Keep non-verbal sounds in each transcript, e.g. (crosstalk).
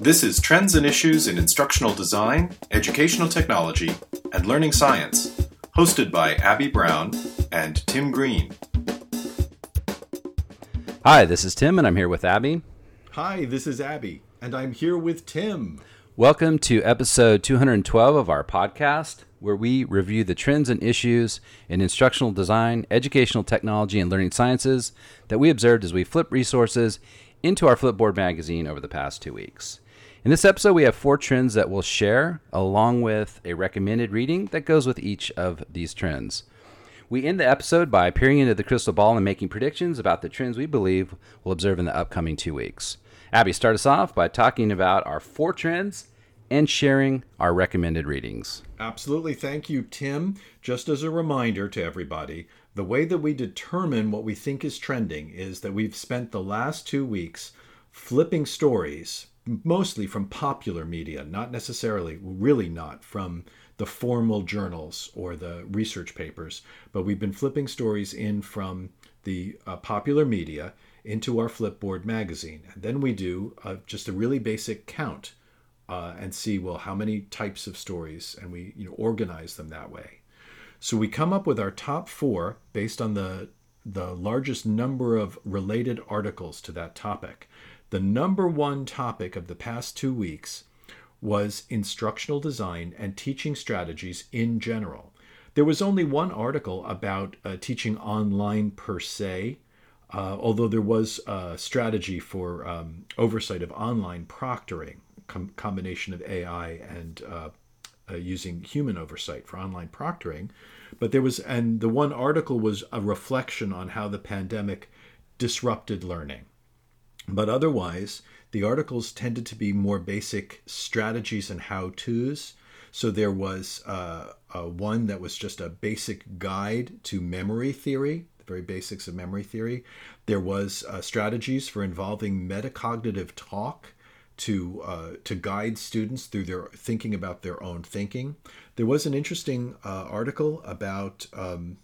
This is Trends and Issues in Instructional Design, Educational Technology, and Learning Science, hosted by Abby Brown and Tim Green. Hi, this is Tim, and I'm here with Abby. Hi, this is Abby, and I'm here with Tim. Welcome to episode 212 of our podcast, where we review the trends and issues in instructional design, educational technology, and learning sciences that we observed as we flip resources into our Flipboard magazine over the past two weeks. In this episode, we have four trends that we'll share, along with a recommended reading that goes with each of these trends. We end the episode by peering into the crystal ball and making predictions about the trends we believe we'll observe in the upcoming two weeks. Abby, start us off by talking about our four trends and sharing our recommended readings. Absolutely. Thank you, Tim. Just as a reminder to everybody, the way that we determine what we think is trending is that we've spent the last two weeks flipping stories mostly from popular media, not necessarily, really not from the formal journals or the research papers, but we've been flipping stories in from the uh, popular media into our Flipboard magazine. And then we do uh, just a really basic count uh, and see, well, how many types of stories, and we you know, organize them that way. So we come up with our top four based on the the largest number of related articles to that topic the number one topic of the past two weeks was instructional design and teaching strategies in general. There was only one article about uh, teaching online per se, uh, although there was a strategy for um, oversight of online proctoring, com- combination of AI and uh, uh, using human oversight for online proctoring. But there was, and the one article was a reflection on how the pandemic disrupted learning. But otherwise, the articles tended to be more basic strategies and how to's. So there was uh, one that was just a basic guide to memory theory, the very basics of memory theory. There was uh, strategies for involving metacognitive talk to uh, to guide students through their thinking about their own thinking. There was an interesting uh, article about um,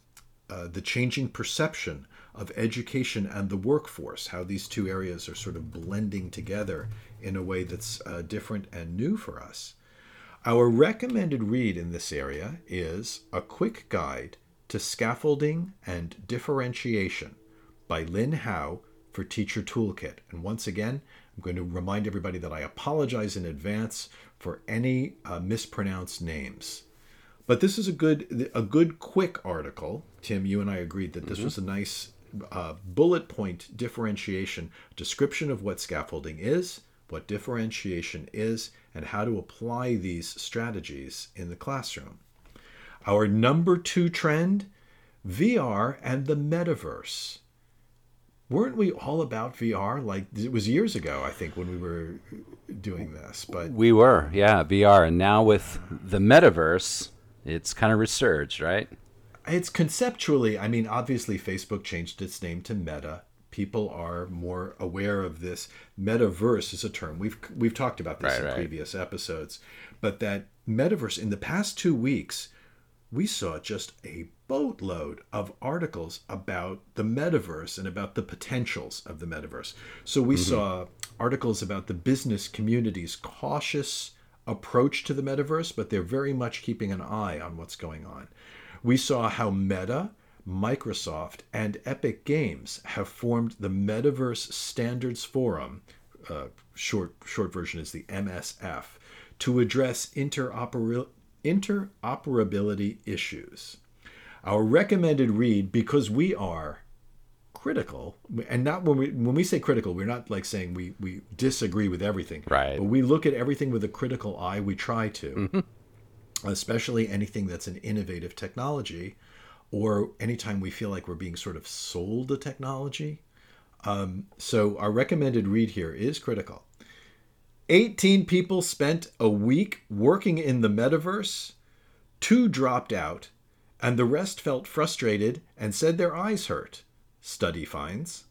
uh, the changing perception of education and the workforce, how these two areas are sort of blending together in a way that's uh, different and new for us. Our recommended read in this area is A Quick Guide to Scaffolding and Differentiation by Lynn Howe for Teacher Toolkit. And once again, I'm going to remind everybody that I apologize in advance for any uh, mispronounced names. But this is a good a good quick article. Tim, you and I agreed that this mm-hmm. was a nice uh, bullet point differentiation, description of what scaffolding is, what differentiation is, and how to apply these strategies in the classroom. Our number two trend VR and the metaverse. Weren't we all about VR? Like it was years ago, I think, when we were doing this. But we were, yeah, VR, and now with the metaverse, it's kind of resurged, right? It's conceptually i mean obviously facebook changed its name to meta. People are more aware of this. Metaverse is a term. We've we've talked about this right, in right. previous episodes but that metaverse in the past 2 weeks we saw just a boatload of articles about the metaverse and about the potentials of the metaverse. So we mm-hmm. saw articles about the business community's cautious approach to the metaverse but they're very much keeping an eye on what's going on we saw how Meta, Microsoft, and Epic Games have formed the Metaverse Standards Forum, uh, short short version is the MSF, to address interoper- interoperability issues. Our recommended read, because we are critical, and not when we when we say critical, we're not like saying we we disagree with everything. Right. But we look at everything with a critical eye. We try to. Mm-hmm especially anything that's an innovative technology, or anytime we feel like we're being sort of sold a technology. Um, so, our recommended read here is critical. 18 people spent a week working in the metaverse, two dropped out, and the rest felt frustrated and said their eyes hurt, study finds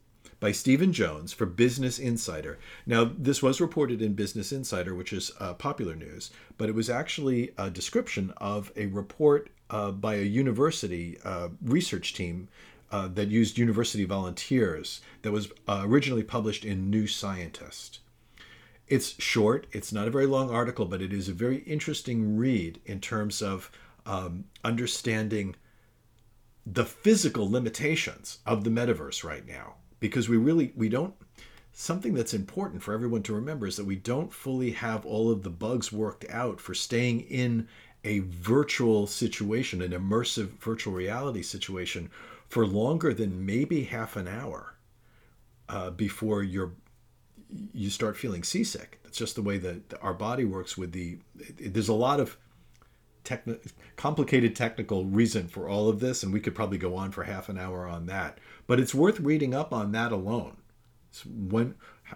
by Stephen Jones for Business Insider. Now, this was reported in Business Insider, which is uh, popular news, but it was actually a description of a report uh, by a university uh, research team uh, that used university volunteers that was uh, originally published in New Scientist. It's short. It's not a very long article, but it is a very interesting read in terms of um, understanding the physical limitations of the metaverse right now because we really we don't something that's important for everyone to remember is that we don't fully have all of the bugs worked out for staying in a virtual situation an immersive virtual reality situation for longer than maybe half an hour uh, before you're you start feeling seasick. That's just the way that our body works with the there's a lot of techni- complicated technical reason for all of this, and we could probably go on for half an hour on that. But it's worth reading up on that alone. It's when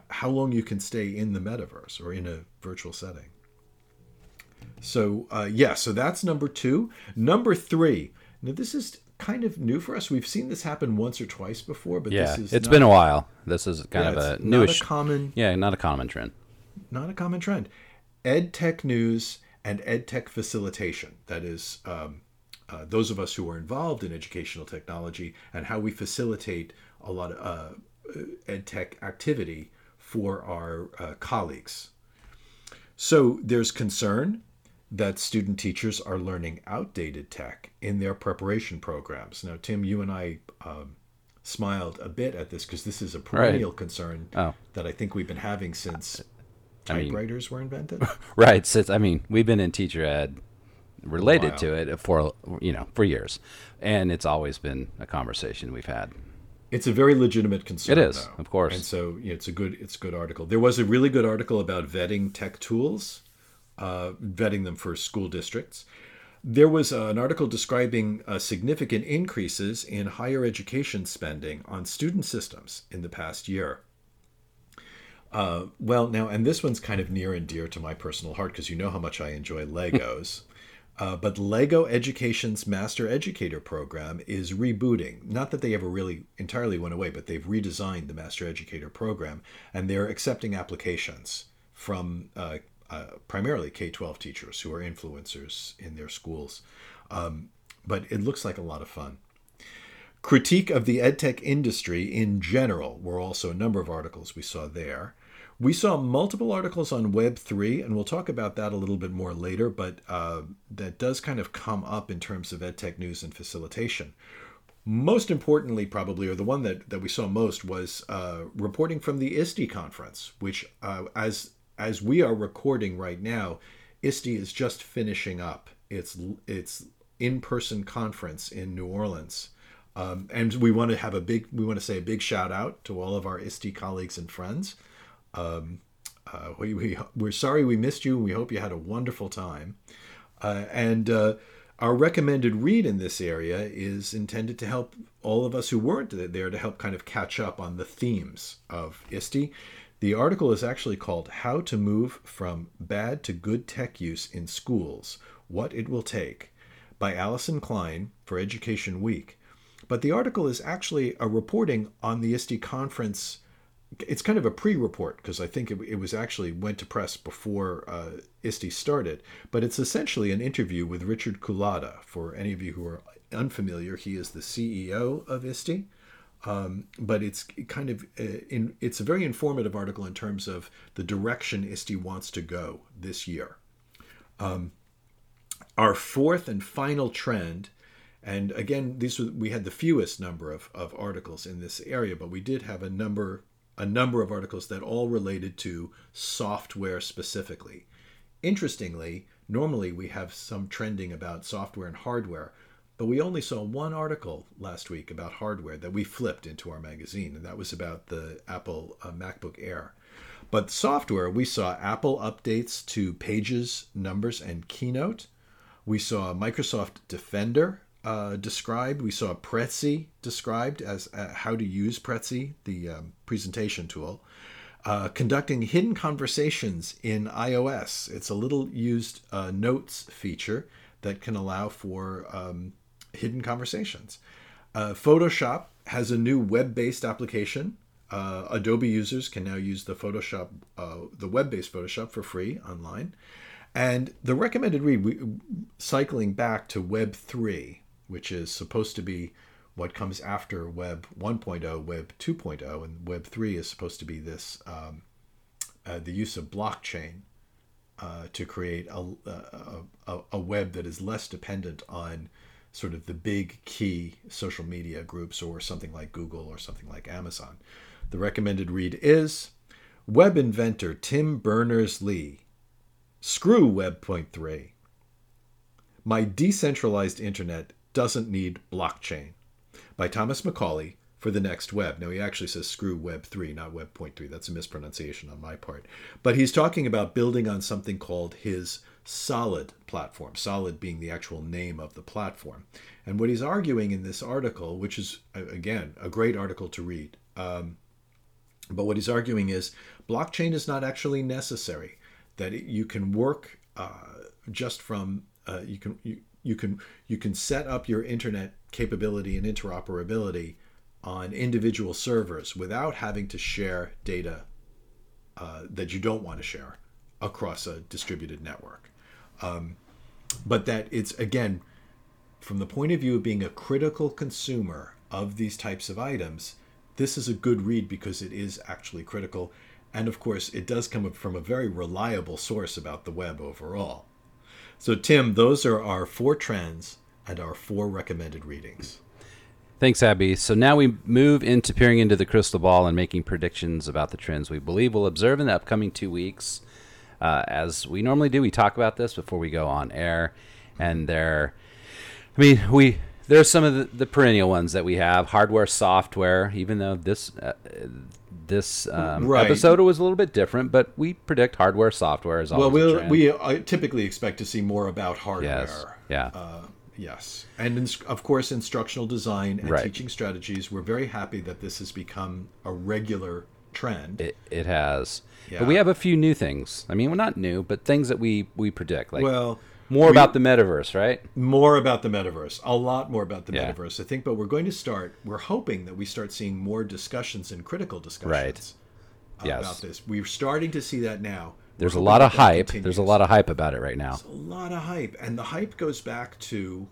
how long you can stay in the metaverse or in a virtual setting. So uh, yeah, so that's number two. Number three. Now this is kind of new for us. We've seen this happen once or twice before, but yeah, this is it's not, been a while. This is kind yeah, of a newish, not a common yeah, not a common trend. not a common trend. Ed tech news and ed tech facilitation. That is, um, uh, those of us who are involved in educational technology and how we facilitate a lot of uh, ed tech activity for our uh, colleagues. So there's concern that student teachers are learning outdated tech in their preparation programs. Now, Tim, you and I um, smiled a bit at this because this is a perennial concern Oh. that I think we've been having since I mean- typewriters were invented. (laughs) Right. Since I mean, we've been in teacher ed related to it for you know for years, and it's always been a conversation we've had. It's a very legitimate concern. It is, though. of course. And so you know, it's a good it's a good article. There was a really good article about vetting tech tools, uh, vetting them for school districts. There was uh, an article describing uh, significant increases in higher education spending on student systems in the past year. Uh, well, now, and this one's kind of near and dear to my personal heart because you know how much I enjoy Legos. (laughs) Uh, but Lego Education's Master Educator program is rebooting. Not that they ever really entirely went away, but they've redesigned the Master Educator program and they're accepting applications from uh, uh, primarily K 12 teachers who are influencers in their schools. Um, but it looks like a lot of fun. Critique of the edtech industry in general were also a number of articles we saw there. We saw multiple articles on Web3, and we'll talk about that a little bit more later, but uh, that does kind of come up in terms of edtech news and facilitation. Most importantly, probably, or the one that, that we saw most, was uh, reporting from the ISTE conference, which, uh, as as we are recording right now, ISTE is just finishing up its its in person conference in New Orleans. Um, and we want to have a big, we want to say a big shout out to all of our ISTE colleagues and friends. Um, uh, we, we, we're sorry we missed you, we hope you had a wonderful time. Uh, and uh, our recommended read in this area is intended to help all of us who weren't there to help kind of catch up on the themes of ISTE. The article is actually called How to Move from Bad to Good Tech Use in Schools What It Will Take by Alyson Klein for Education Week. But the article is actually a reporting on the ISTE conference. It's kind of a pre-report because I think it, it, was actually went to press before uh, ISTE started. But it's essentially an interview with Richard Culatta. For any of you who are unfamiliar, he is the CEO of ISTE. Um, but it's kind of uh, in, it's a very informative article in terms of the direction ISTE wants to go this year. Um, our fourth and final trend and again, these were, we had the fewest number of, of articles in this area, but we did have a number a number of articles that all related to software specifically. Interestingly, normally we have some trending about software and hardware, but we only saw one article last week about hardware that we flipped into our magazine, and that was about the Apple uh, MacBook Air. But software, we saw Apple updates to Pages, Numbers, and Keynote. We saw Microsoft Defender uh, described. We saw Prezi described as uh, how to use Prezi, the um, presentation tool. Uh, conducting hidden conversations in iOS. It's a little used uh, notes feature that can allow for um, hidden conversations. Uh, Photoshop has a new web-based application. Uh, Adobe users can now use the Photoshop, the web-based Photoshop for free online. And the recommended read, we, cycling back to Web 3, which is supposed to be what comes after Web 1.0, Web 2.0, and Web 3 is supposed to be this um, uh, the use of blockchain uh, to create a, a, a, web that is less dependent on sort of the big key social media groups or something like Google or something like Amazon. The recommended read is Web inventor Tim Berners Lee. Screw Web Web.3. My decentralized internet doesn't need blockchain by Thomas Macaulay for the next web. Now, he actually says screw Web 3, not Web 3. That's a mispronunciation on my part. But he's talking about building on something called his Solid platform, Solid being the actual name of the platform. And what he's arguing in this article, which is, again, a great article to read, um, but what he's arguing is blockchain is not actually necessary, that you can work uh, just from, uh, you can, you, you can you can set up your internet capability and interoperability on individual servers without having to share data uh, that you don't want to share across a distributed network. Um, but that it's, again, from the point of view of being a critical consumer of these types of items, this is a good read because it is actually critical. And of course, it does come from a very reliable source about the web overall. So, Tim, those are our four trends and our four recommended readings. Thanks, Abby. So now we move into peering into the crystal ball and making predictions about the trends we believe we'll observe in the upcoming two weeks. Uh, as we normally do, we talk about this before we go on air, and there, I mean, we there are some of the, the perennial ones that we have hardware, software. Even though this uh, this um, right. episode was a little bit different, but we predict hardware, software is well. we we uh, typically expect to see more about hardware. Yes. Yeah. Uh, Yes, and in, of course, instructional design and right. teaching strategies. We're very happy that this has become a regular trend. It, it has, yeah. but we have a few new things. I mean, well, not new, but things that we we predict. Like well, more we, about the metaverse, right? More about the metaverse. A lot more about the yeah. metaverse, I think. But we're going to start. We're hoping that we start seeing more discussions and critical discussions right. yes. about this. We're starting to see that now. There's a lot of hype. Continues. There's a lot of hype about it right now. There's a lot of hype, and the hype goes back to.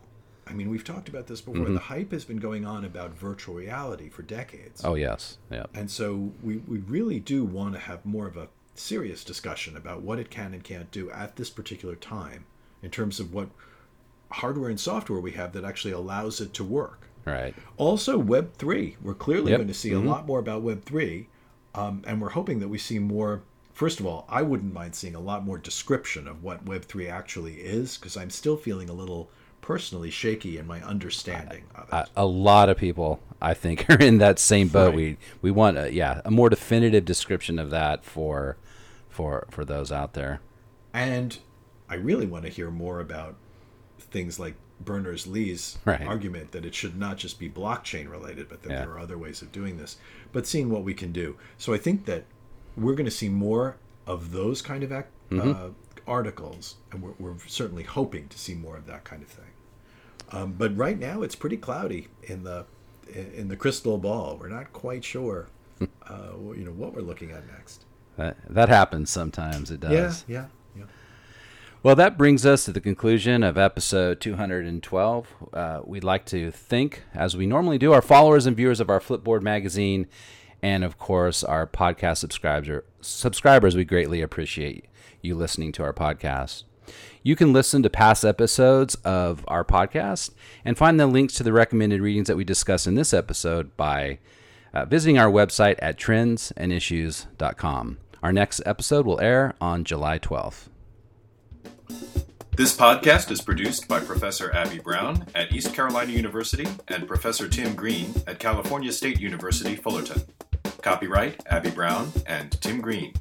I mean, we've talked about this before. Mm-hmm. The hype has been going on about virtual reality for decades. Oh yes, yeah. And so we we really do want to have more of a serious discussion about what it can and can't do at this particular time, in terms of what hardware and software we have that actually allows it to work. Right. Also, Web three. We're clearly yep. going to see mm-hmm. a lot more about Web three, um, and we're hoping that we see more first of all, I wouldn't mind seeing a lot more description of what Web3 actually is because I'm still feeling a little personally shaky in my understanding of it. A, a lot of people, I think, (laughs) are in that same boat. Right. We we want, a, yeah, a more definitive description of that for for for those out there. And I really want to hear more about things like Berners Lee's right. argument that it should not just be blockchain related, but that yeah. there are other ways of doing this. But seeing what we can do. So I think that we're going to see more of those kind of ac- mm-hmm. uh, articles, and we're, we're, certainly hoping to see more of that kind of thing. Um, but right now, it's pretty cloudy in the in the crystal ball. We're not quite sure, uh, you know, what we're looking at next. That, that happens sometimes. It does. Yeah, yeah. Well, that brings us to the conclusion of episode 212. Uh, we'd like to thank, as we normally do, our followers and viewers of our Flipboard magazine and of course our podcast subscriber subscribers. We greatly appreciate you listening to our podcast. You can listen to past episodes of our podcast and find the links to the recommended readings that we discuss in this episode by uh, visiting our website at trendsandissues.com our next episode will air on july 12th this podcast is produced by Professor Abby Brown at East Carolina University and Professor Tim Green at California State University, Fullerton. Copyright Abby Brown and Tim Green.